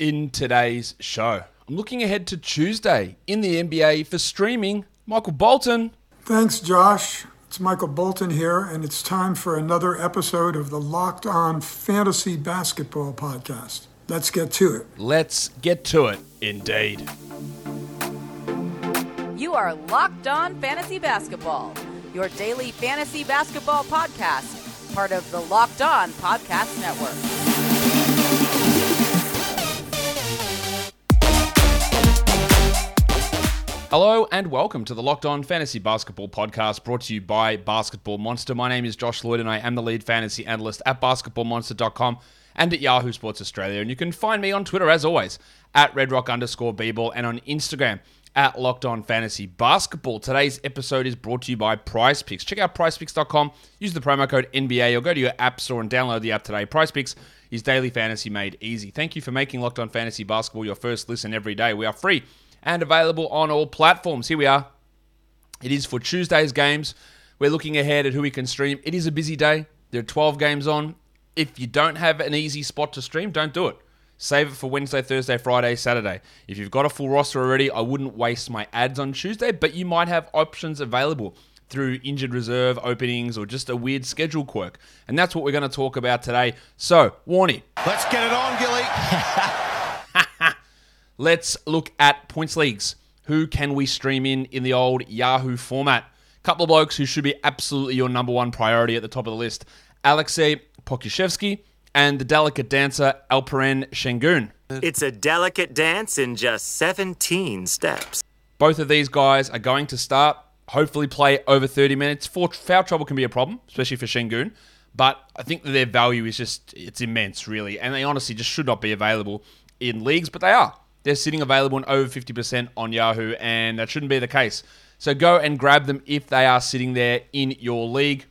in today's show. I'm looking ahead to Tuesday in the NBA for streaming. Michael Bolton. Thanks, Josh. It's Michael Bolton here, and it's time for another episode of the Locked On Fantasy Basketball Podcast. Let's get to it. Let's get to it, indeed. You are Locked On Fantasy Basketball, your daily fantasy basketball podcast, part of the Locked On Podcast Network. Hello and welcome to the Locked On Fantasy Basketball Podcast brought to you by Basketball Monster. My name is Josh Lloyd and I am the lead fantasy analyst at basketballmonster.com and at Yahoo Sports Australia. And you can find me on Twitter as always at redrock underscore and on Instagram at Locked On Fantasy Basketball. Today's episode is brought to you by Prize Picks. Check out prizepicks.com, use the promo code NBA or go to your app store and download the app today. Prize Picks is daily fantasy made easy. Thank you for making Locked On Fantasy Basketball your first listen every day. We are free and available on all platforms. Here we are. It is for Tuesday's games. We're looking ahead at who we can stream. It is a busy day. There are 12 games on. If you don't have an easy spot to stream, don't do it. Save it for Wednesday, Thursday, Friday, Saturday. If you've got a full roster already, I wouldn't waste my ads on Tuesday, but you might have options available through injured reserve openings or just a weird schedule quirk. And that's what we're going to talk about today. So, Warnie. Let's get it on, Gilly. Let's look at points leagues. Who can we stream in in the old Yahoo format? Couple of blokes who should be absolutely your number one priority at the top of the list. Alexei Pokusevski and the delicate dancer Alperen Sengun. It's a delicate dance in just 17 steps. Both of these guys are going to start, hopefully play over 30 minutes. Foul trouble can be a problem, especially for Sengun. But I think that their value is just, it's immense, really. And they honestly just should not be available in leagues, but they are. They're sitting available in over 50% on Yahoo, and that shouldn't be the case. So go and grab them if they are sitting there in your league.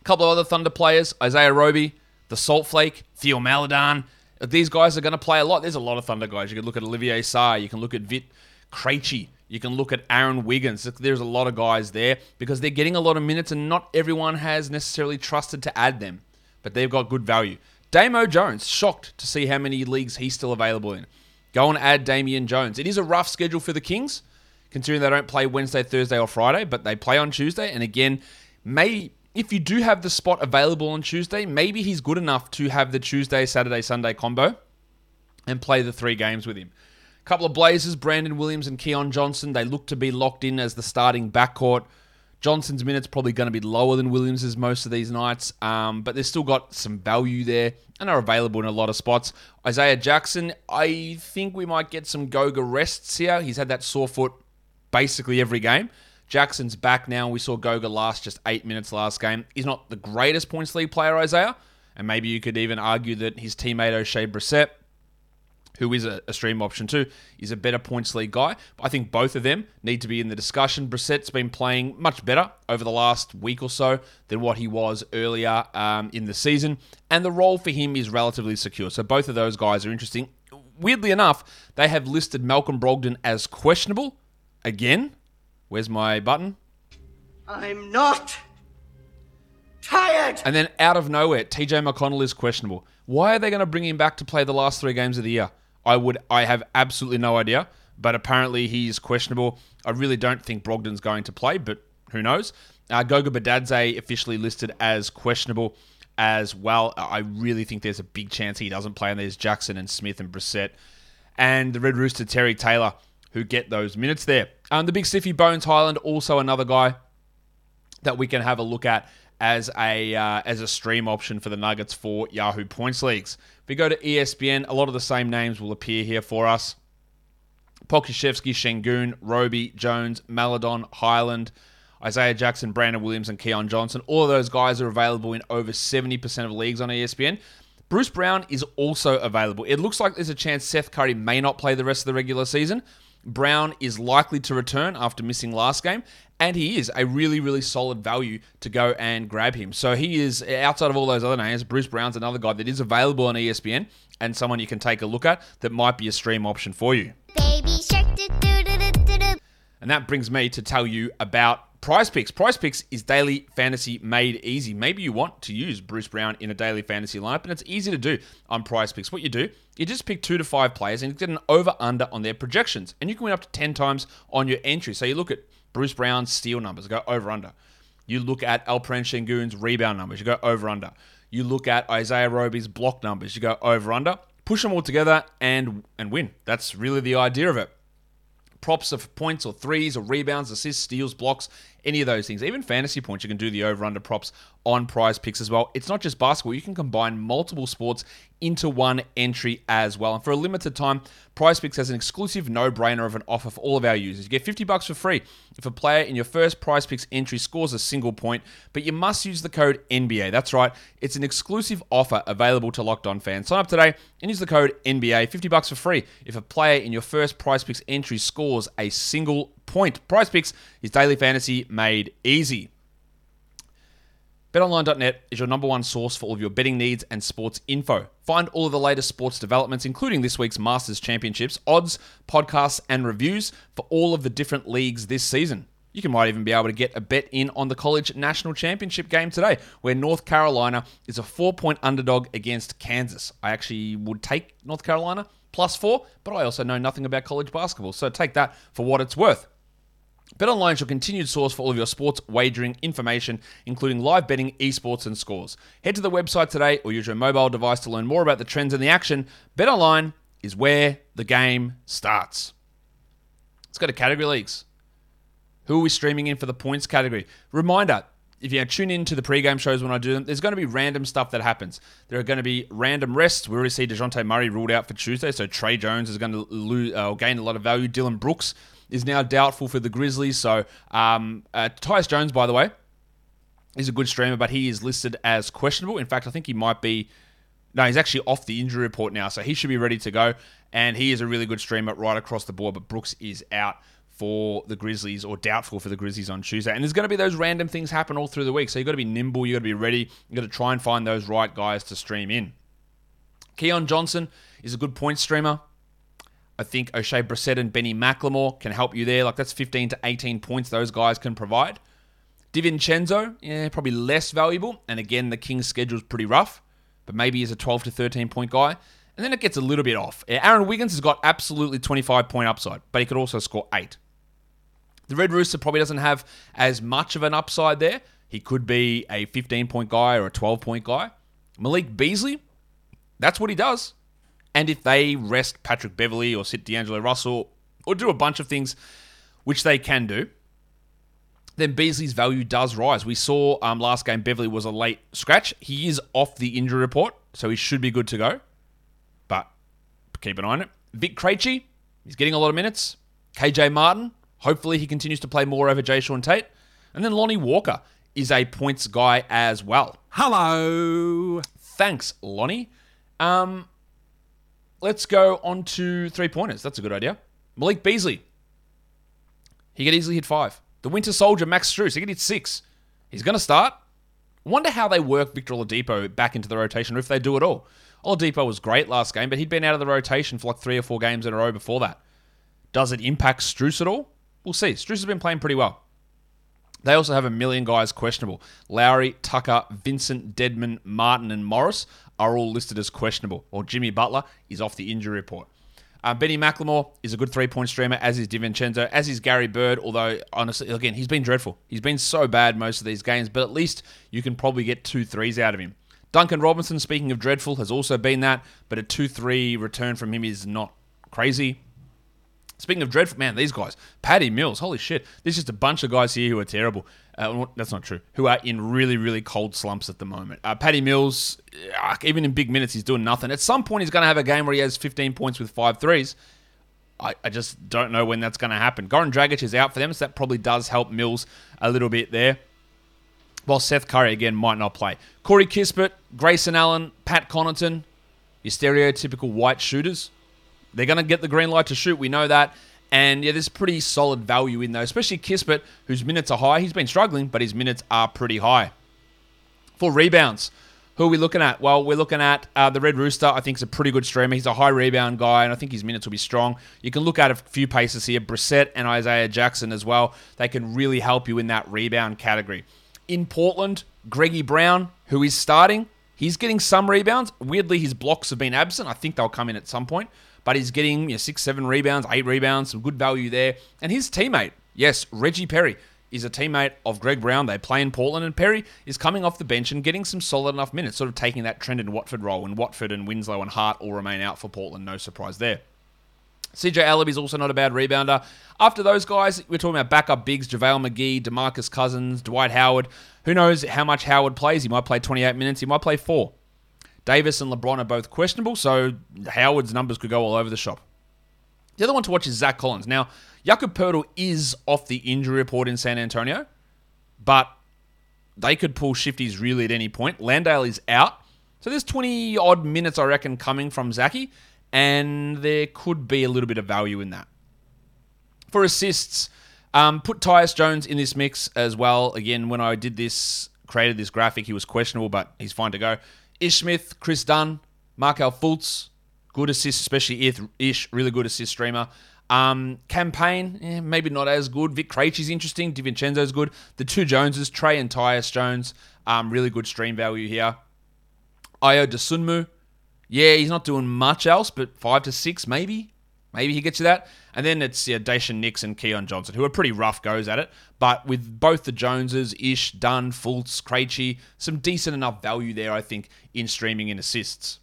A couple of other Thunder players Isaiah Roby, the Salt Flake, Theo Maledon. These guys are going to play a lot. There's a lot of Thunder guys. You can look at Olivier Sarr, you can look at Vit Krejci, you can look at Aaron Wiggins. There's a lot of guys there because they're getting a lot of minutes, and not everyone has necessarily trusted to add them, but they've got good value. Damo Jones, shocked to see how many leagues he's still available in. Go and add Damian Jones. It is a rough schedule for the Kings, considering they don't play Wednesday, Thursday, or Friday, but they play on Tuesday. And again, may if you do have the spot available on Tuesday, maybe he's good enough to have the Tuesday, Saturday, Sunday combo and play the three games with him. A couple of Blazers, Brandon Williams and Keon Johnson, they look to be locked in as the starting backcourt. Johnson's minutes probably going to be lower than Williams's most of these nights, um, but they've still got some value there and are available in a lot of spots. Isaiah Jackson, I think we might get some Goga rests here. He's had that sore foot basically every game. Jackson's back now. We saw Goga last just eight minutes last game. He's not the greatest points league player, Isaiah, and maybe you could even argue that his teammate Oshae Brissett who is a, stream option too, is a better points league guy. I think both of them need to be in the discussion. Brissett's been playing much better over the last week or so than what he was earlier um, in the season, and the role for him is relatively secure. So both of those guys are interesting. Weirdly enough, they have listed Malcolm Brogdon as questionable. Again, where's my button? I'm not tired. And then out of nowhere, TJ McConnell is questionable. Why are they going to bring him back to play the last three games of the year? I would I have absolutely no idea, but apparently he's questionable. I really don't think Brogdon's going to play, but who knows? Uh, Goga Bitadze officially listed as questionable as well. I really think there's a big chance he doesn't play, and there's Jackson and Smith and Brissett and the Red Rooster Terry Taylor who get those minutes there. Um, the big stiffy Bones Hyland, also another guy that we can have a look at as a uh, as a stream option for the Nuggets for Yahoo Points Leagues. If we go to ESPN, a lot of the same names will appear here for us. Pokusevski, Sengun, Roby, Jones, Maledon, Hyland, Isaiah Jackson, Brandon Williams, and Keon Johnson. All of those guys are available in over 70% of leagues on ESPN. Bruce Brown is also available. It looks like there's a chance Seth Curry may not play the rest of the regular season. Brown is likely to return after missing last game, and he is a really, really solid value to go and grab him. So he is, outside of all those other names, Bruce Brown's another guy that is available on ESPN and someone you can take a look at that might be a stream option for you. And And that brings me to tell you about Prize Picks. Prize Picks is daily fantasy made easy. Maybe you want to use Bruce Brown in a daily fantasy lineup, and it's easy to do on Prize Picks. What you do, you just pick two to five players and you get an over under on their projections, and you can win up to 10 times on your entry. So you look at Bruce Brown's steal numbers, go over under. You look at Alperen Sengun's rebound numbers, you go over under. You look at Isaiah Roby's block numbers, you go over under. Push them all together and and win. That's really the idea of it props of points or threes or rebounds, assists, steals, blocks, any of those things. Even fantasy points, you can do the over under props on prize picks as well. It's not just basketball, you can combine multiple sports into one entry as well. And for a limited time, Prize Picks has an exclusive no-brainer of an offer for all of our users. You get 50 bucks for free if a player in your first Prize Picks entry scores a single point, but you must use the code NBA. That's right. It's an exclusive offer available to Locked On fans. Sign up today and use the code NBA. 50 bucks for free if a player in your first Prize Picks entry scores a single point. Prize Picks is daily fantasy made easy. BetOnline.net is your number one source for all of your betting needs and sports info. Find all of the latest sports developments, including this week's Masters Championships, odds, podcasts, and reviews for all of the different leagues this season. You can might even be able to get a bet in on the college national championship game today, where North Carolina is a four point underdog against Kansas. I actually would take North Carolina plus four, but I also know nothing about college basketball, so take that for what it's worth. BetOnline is your continued source for all of your sports wagering information, including live betting, esports, and scores. Head to the website today or use your mobile device to learn more about the trends and the action. BetOnline is where the game starts. Let's go to category leagues. Who are we streaming in for the points category? Reminder if you tune in to the pregame shows when I do them, there's going to be random stuff that happens. There are going to be random rests. We already see DeJounte Murray ruled out for Tuesday, so Tre Jones is going to lose, uh, gain a lot of value. Dillon Brooks is now doubtful for the Grizzlies. So um, uh, Tyus Jones, by the way, is a good streamer, but he is listed as questionable. In fact, I think he might be. No, he's actually off the injury report now, so he should be ready to go. And he is a really good streamer right across the board. But Brooks is out for the Grizzlies or doubtful for the Grizzlies on Tuesday. And there's going to be those random things happen all through the week. So you've got to be nimble, you've got to be ready, you've got to try and find those right guys to stream in. Keon Johnson is a good point streamer. I think Oshae Brissett and Benny McLemore can help you there. Like that's 15 to 18 points those guys can provide. DiVincenzo, yeah, probably less valuable. And again, the Kings' schedule is pretty rough, but maybe he's a 12 to 13 point guy. And then it gets a little bit off. Aaron Wiggins has got absolutely 25 point upside, but he could also score eight. The Red Rooster probably doesn't have as much of an upside there. He could be a 15 point guy or a 12 point guy. Malik Beasley, that's what he does. And if they rest Patrick Beverley or sit D'Angelo Russell or do a bunch of things, which they can do, then Beasley's value does rise. We saw um, last game Beverley was a late scratch. He is off the injury report, so he should be good to go. But keep an eye on it. Vic Krejci, he's getting a lot of minutes. KJ Martin, hopefully he continues to play more over Jae'Sean Tate. And then Lonnie Walker is a points guy as well. Hello. Thanks, Lonnie. Um, let's go on to three pointers. That's a good idea. Malik Beasley. He could easily hit five. The Winter Soldier, Max Strus, he could hit six. He's going to start. Wonder how they work Victor Oladipo back into the rotation, or if they do at all. Oladipo was great last game, but he'd been out of the rotation for like three or four games in a row before that. Does it impact Strus at all? We'll see. Strus has been playing pretty well. They also have a million guys questionable. Lowry, Tucker, Vincent, Dedmon, Martin, and Morris are all listed as questionable, or Jimmy Butler is off the injury report. Uh, Benny McLemore is a good three point streamer, as is DiVincenzo, as is Gary Bird, although, honestly, again, he's been dreadful. He's been so bad most of these games, but at least you can probably get two threes out of him. Duncan Robinson, speaking of dreadful, has also been that, but a 2 3 return from him is not crazy. Speaking of dreadful, man, these guys, Patty Mills, holy shit. There's just a bunch of guys here who are terrible. Uh, that's not true. Who are in really, really cold slumps at the moment. Uh, Patty Mills, uh, even in big minutes, he's doing nothing. At some point, he's going to have a game where he has 15 points with five threes. I, I just don't know when that's going to happen. Goran Dragic is out for them, so that probably does help Mills a little bit there. While Seth Curry, again, might not play. Corey Kispert, Grayson Allen, Pat Connaughton, your stereotypical white shooters. They're going to get the green light to shoot. We know that. And yeah, there's pretty solid value in there, especially Kispert, whose minutes are high. He's been struggling, but his minutes are pretty high. For rebounds, Who are we looking at? Well, we're looking at uh, the Red Rooster. I think is a pretty good streamer. He's a high rebound guy, and I think his minutes will be strong. You can look at a few paces here. Brissett and Isaiah Jackson as well. They can really help you in that rebound category. In Portland, Greggy Brown, who is starting, he's getting some rebounds. Weirdly, his blocks have been absent. I think they'll come in at some point, but he's getting you know, six, seven rebounds, eight rebounds, some good value there. And his teammate, yes, Reggie Perry is a teammate of Greg Brown. They play in Portland, and Perry is coming off the bench and getting some solid enough minutes, sort of taking that Trendon Watford role. And Watford and Winslow and Hart all remain out for Portland. No surprise there. CJ Elleby is also not a bad rebounder. After those guys, we're talking about backup bigs, JaVale McGee, DeMarcus Cousins, Dwight Howard. Who knows how much Howard plays? He might play 28 minutes, he might play four. Davis and LeBron are both questionable, so Howard's numbers could go all over the shop. The other one to watch is Zach Collins. Now, Jakob Poeltl is off the injury report in San Antonio, but they could pull shifties really at any point. Landale is out. So there's 20 odd minutes, I reckon, coming from Zachy, and there could be a little bit of value in that. For assists, um, put Tyus Jones in this mix as well. Again, when I did this, created this graphic, he was questionable, but he's fine to go. Ish Smith, Kris Dunn, Markelle Fultz, good assist, especially Ish, really good assist streamer. Um, Cam Payne, eh, maybe not as good. Vic Krejci's interesting. DiVincenzo's good. The two Joneses, Tre and Tyus Jones, um, really good stream value here. Ayo Dosunmu, yeah, he's not doing much else, but five to six maybe. Maybe he gets you that. And then it's yeah, Daishen Nix and Keon Johnson, who are pretty rough goes at it. But with both the Joneses, Ish, Dunn, Fultz, Krejci, some decent enough value there, I think, in streaming and assists.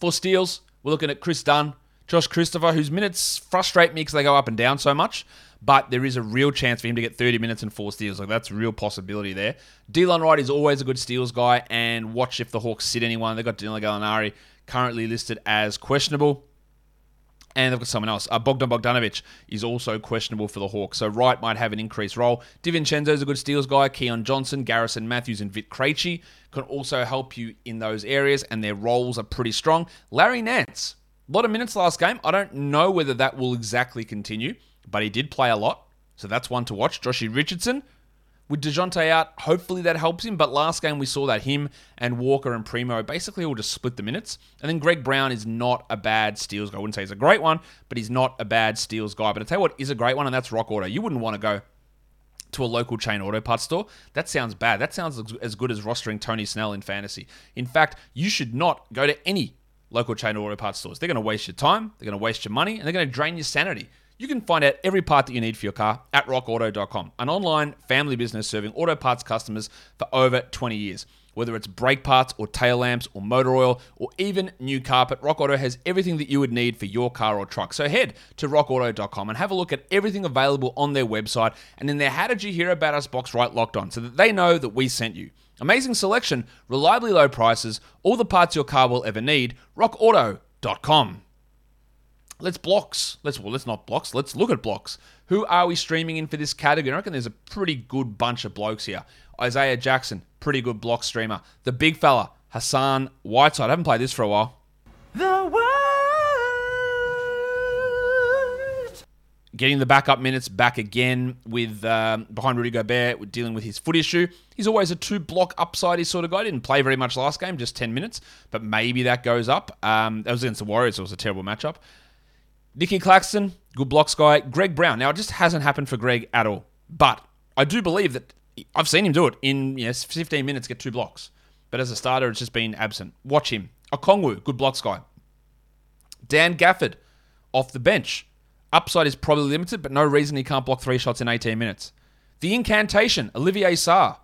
For steals, we're looking at Kris Dunn, Josh Christopher, whose minutes frustrate me because they go up and down so much. But there is a real chance for him to get 30 minutes and four steals. Like that's a real possibility there. Delon Wright is always a good steals guy, and watch if the Hawks sit anyone. They've got Dylan Gallinari currently listed as questionable. And they've got someone else. Uh, Bogdan Bogdanovic is also questionable for the Hawks. So Wright might have an increased role. DiVincenzo is a good steals guy. Keon Johnson, Garrison Matthews, and Vit Krejci can also help you in those areas, and their roles are pretty strong. Larry Nance, a lot of minutes last game. I don't know whether that will exactly continue, but he did play a lot. So that's one to watch. Joshy Richardson. With DeJounte out, hopefully that helps him. But last game we saw that him and Walker and Primo basically all just split the minutes. And then Greg Brown is not a bad steals guy. I wouldn't say he's a great one, but he's not a bad steals guy. But I tell you what is a great one, and that's Rock Auto. You wouldn't want to go to a local chain auto parts store. That sounds bad. That sounds as good as rostering Tony Snell in fantasy. In fact, you should not go to any local chain auto parts stores. They're going to waste your time, they're going to waste your money, and they're going to drain your sanity. You can find out every part that you need for your car at rockauto.com, an online family business serving auto parts customers for over 20 years. Whether it's brake parts or tail lamps or motor oil or even new carpet, Rock Auto has everything that you would need for your car or truck. So head to rockauto.com and have a look at everything available on their website and in their How Did You Hear About Us box right locked on so that they know that we sent you. Amazing selection, reliably low prices, all the parts your car will ever need. RockAuto.com. Let's blocks. Let's well, let's not blocks. Let's look at blocks. Who are we streaming in for this category? I reckon there's a pretty good bunch of blokes here. Isaiah Jackson, pretty good block streamer. The big fella, Hassan Whiteside. I haven't played this for a while. The world. Getting the backup minutes back again with um, behind Rudy Gobert, dealing with his foot issue. He's always a two block upside sort of guy. Didn't play very much last game, just 10 minutes, but maybe that goes up. Um, that was against the Warriors, so it was a terrible matchup. Nicky Claxton, good blocks guy. Greg Brown. Now, it just hasn't happened for Greg at all. But I do believe that I've seen him do it in yes, 15 minutes, get two blocks. But as a starter, it's just been absent. Watch him. Okongwu, good blocks guy. Dan Gafford, off the bench. Upside is probably limited, but no reason he can't block three shots in 18 minutes. The incantation, Olivier Sarr.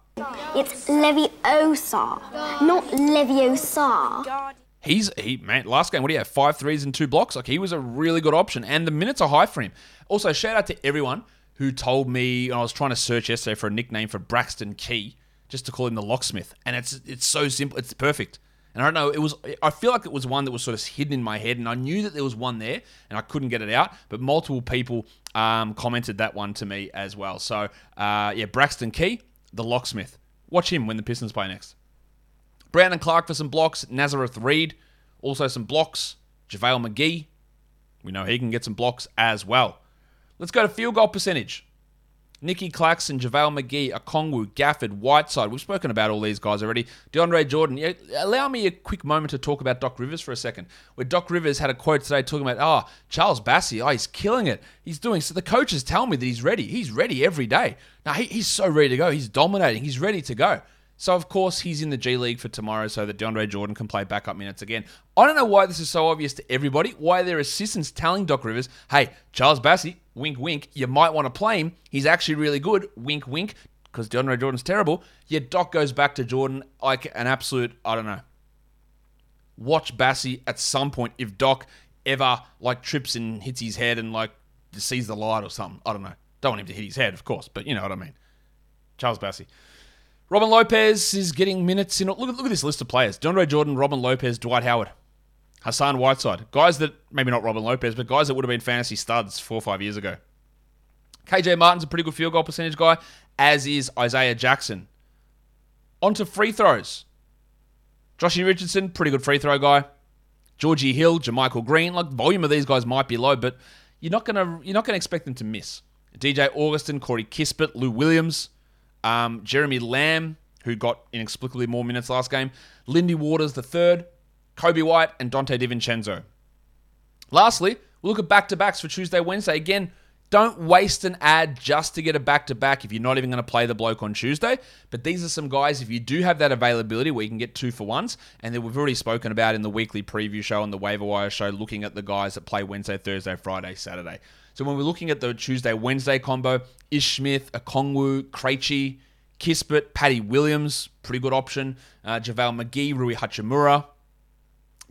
It's Leviosa, not Leviosa. He's he man. Last game, what do you have? Five threes and two blocks. Like he was a really good option, and the minutes are high for him. Also, shout out to everyone who told me I was trying to search yesterday for a nickname for Braxton Key, just to call him the locksmith, and it's it's so simple. It's perfect. And I don't know, it was I feel like it was one that was sort of hidden in my head, and I knew that there was one there, and I couldn't get it out. But multiple people um, commented that one to me as well. So uh, yeah, Braxton Key, the locksmith. Watch him when the Pistons play next. Brandon Clarke for some blocks. Nazareth Reid, also some blocks. JaVale McGee, we know he can get some blocks as well. Let's go to field goal percentage. Nicky Claxton, JaVale McGee, Okongwu, Gafford, Whiteside. We've spoken about all these guys already. DeAndre Jordan. Allow me a quick moment to talk about Doc Rivers for a second. Where Doc Rivers had a quote today talking about, oh, Charles Bassey, oh, ah, he's killing it. He's doing so. The coaches tell me that he's ready. He's ready every day. Now, he, he's so ready to go. He's dominating. He's ready to go. So, of course, he's in the G League for tomorrow so that DeAndre Jordan can play backup minutes again. I don't know why this is so obvious to everybody, why their assistants telling Doc Rivers, hey, Charles Bassey, wink, wink, you might want to play him. He's actually really good, wink, wink, because DeAndre Jordan's terrible. Yet Doc goes back to Jordan like an absolute, I don't know. Watch Bassey at some point if Doc ever like trips and hits his head and like sees the light or something. I don't know. Don't want him to hit his head, of course, but you know what I mean. Charles Bassey. Robin Lopez is getting minutes in. Look look at this list of players DeAndre Jordan, Robin Lopez, Dwight Howard, Hassan Whiteside. Guys that, maybe not Robin Lopez, but guys that would have been fantasy studs four or five years ago. KJ Martin's a pretty good field goal percentage guy, as is Isaiah Jackson. On to free throws. Joshy Richardson, pretty good free throw guy. Georgie Hill, JaMychal Green. Like volume of these guys might be low, but you're not gonna you're not gonna expect them to miss. DJ Augustin, Corey Kispert, Lou Williams, um, Jeremy Lamb, who got inexplicably more minutes last game, Lindy Waters the third, Coby White, and Donte DiVincenzo. Lastly, we'll look at back to backs for Tuesday, Wednesday. Again, don't waste an ad just to get a back to back if you're not even going to play the bloke on Tuesday. But these are some guys, if you do have that availability where you can get two for ones, and that we've already spoken about in the weekly preview show and the waiver wire show, looking at the guys that play Wednesday, Thursday, Friday, Saturday. So when we're looking at the Tuesday, Wednesday combo, Ish Smith, Okongwu, Krejci, Kispert, Patty Williams, pretty good option. Uh, JaVale McGee, Rui Hachimura,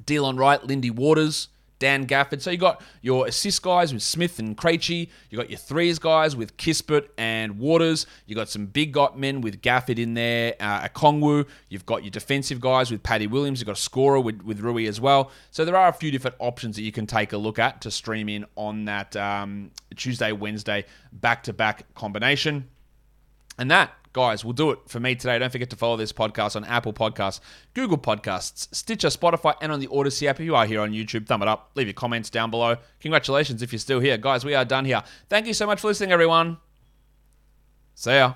Delon Wright, Lindy Waters, Dan Gafford. So you got your assist guys with Smith and Krejci. You got your threes guys with Kispert and Waters. You got some big got men with Gafford in there, uh, Okongwu. You've got your defensive guys with Paddy Williams. You've got a scorer with, with Rui as well. So there are a few different options that you can take a look at to stream in on that um, Tuesday, Wednesday back to back combination. And that, guys, we'll do it for me today. Don't forget to follow this podcast on Apple Podcasts, Google Podcasts, Stitcher, Spotify, and on the Audacy app. If you are here on YouTube, thumb it up. Leave your comments down below. Congratulations if you're still here. Guys, we are done here. Thank you so much for listening, everyone. See ya.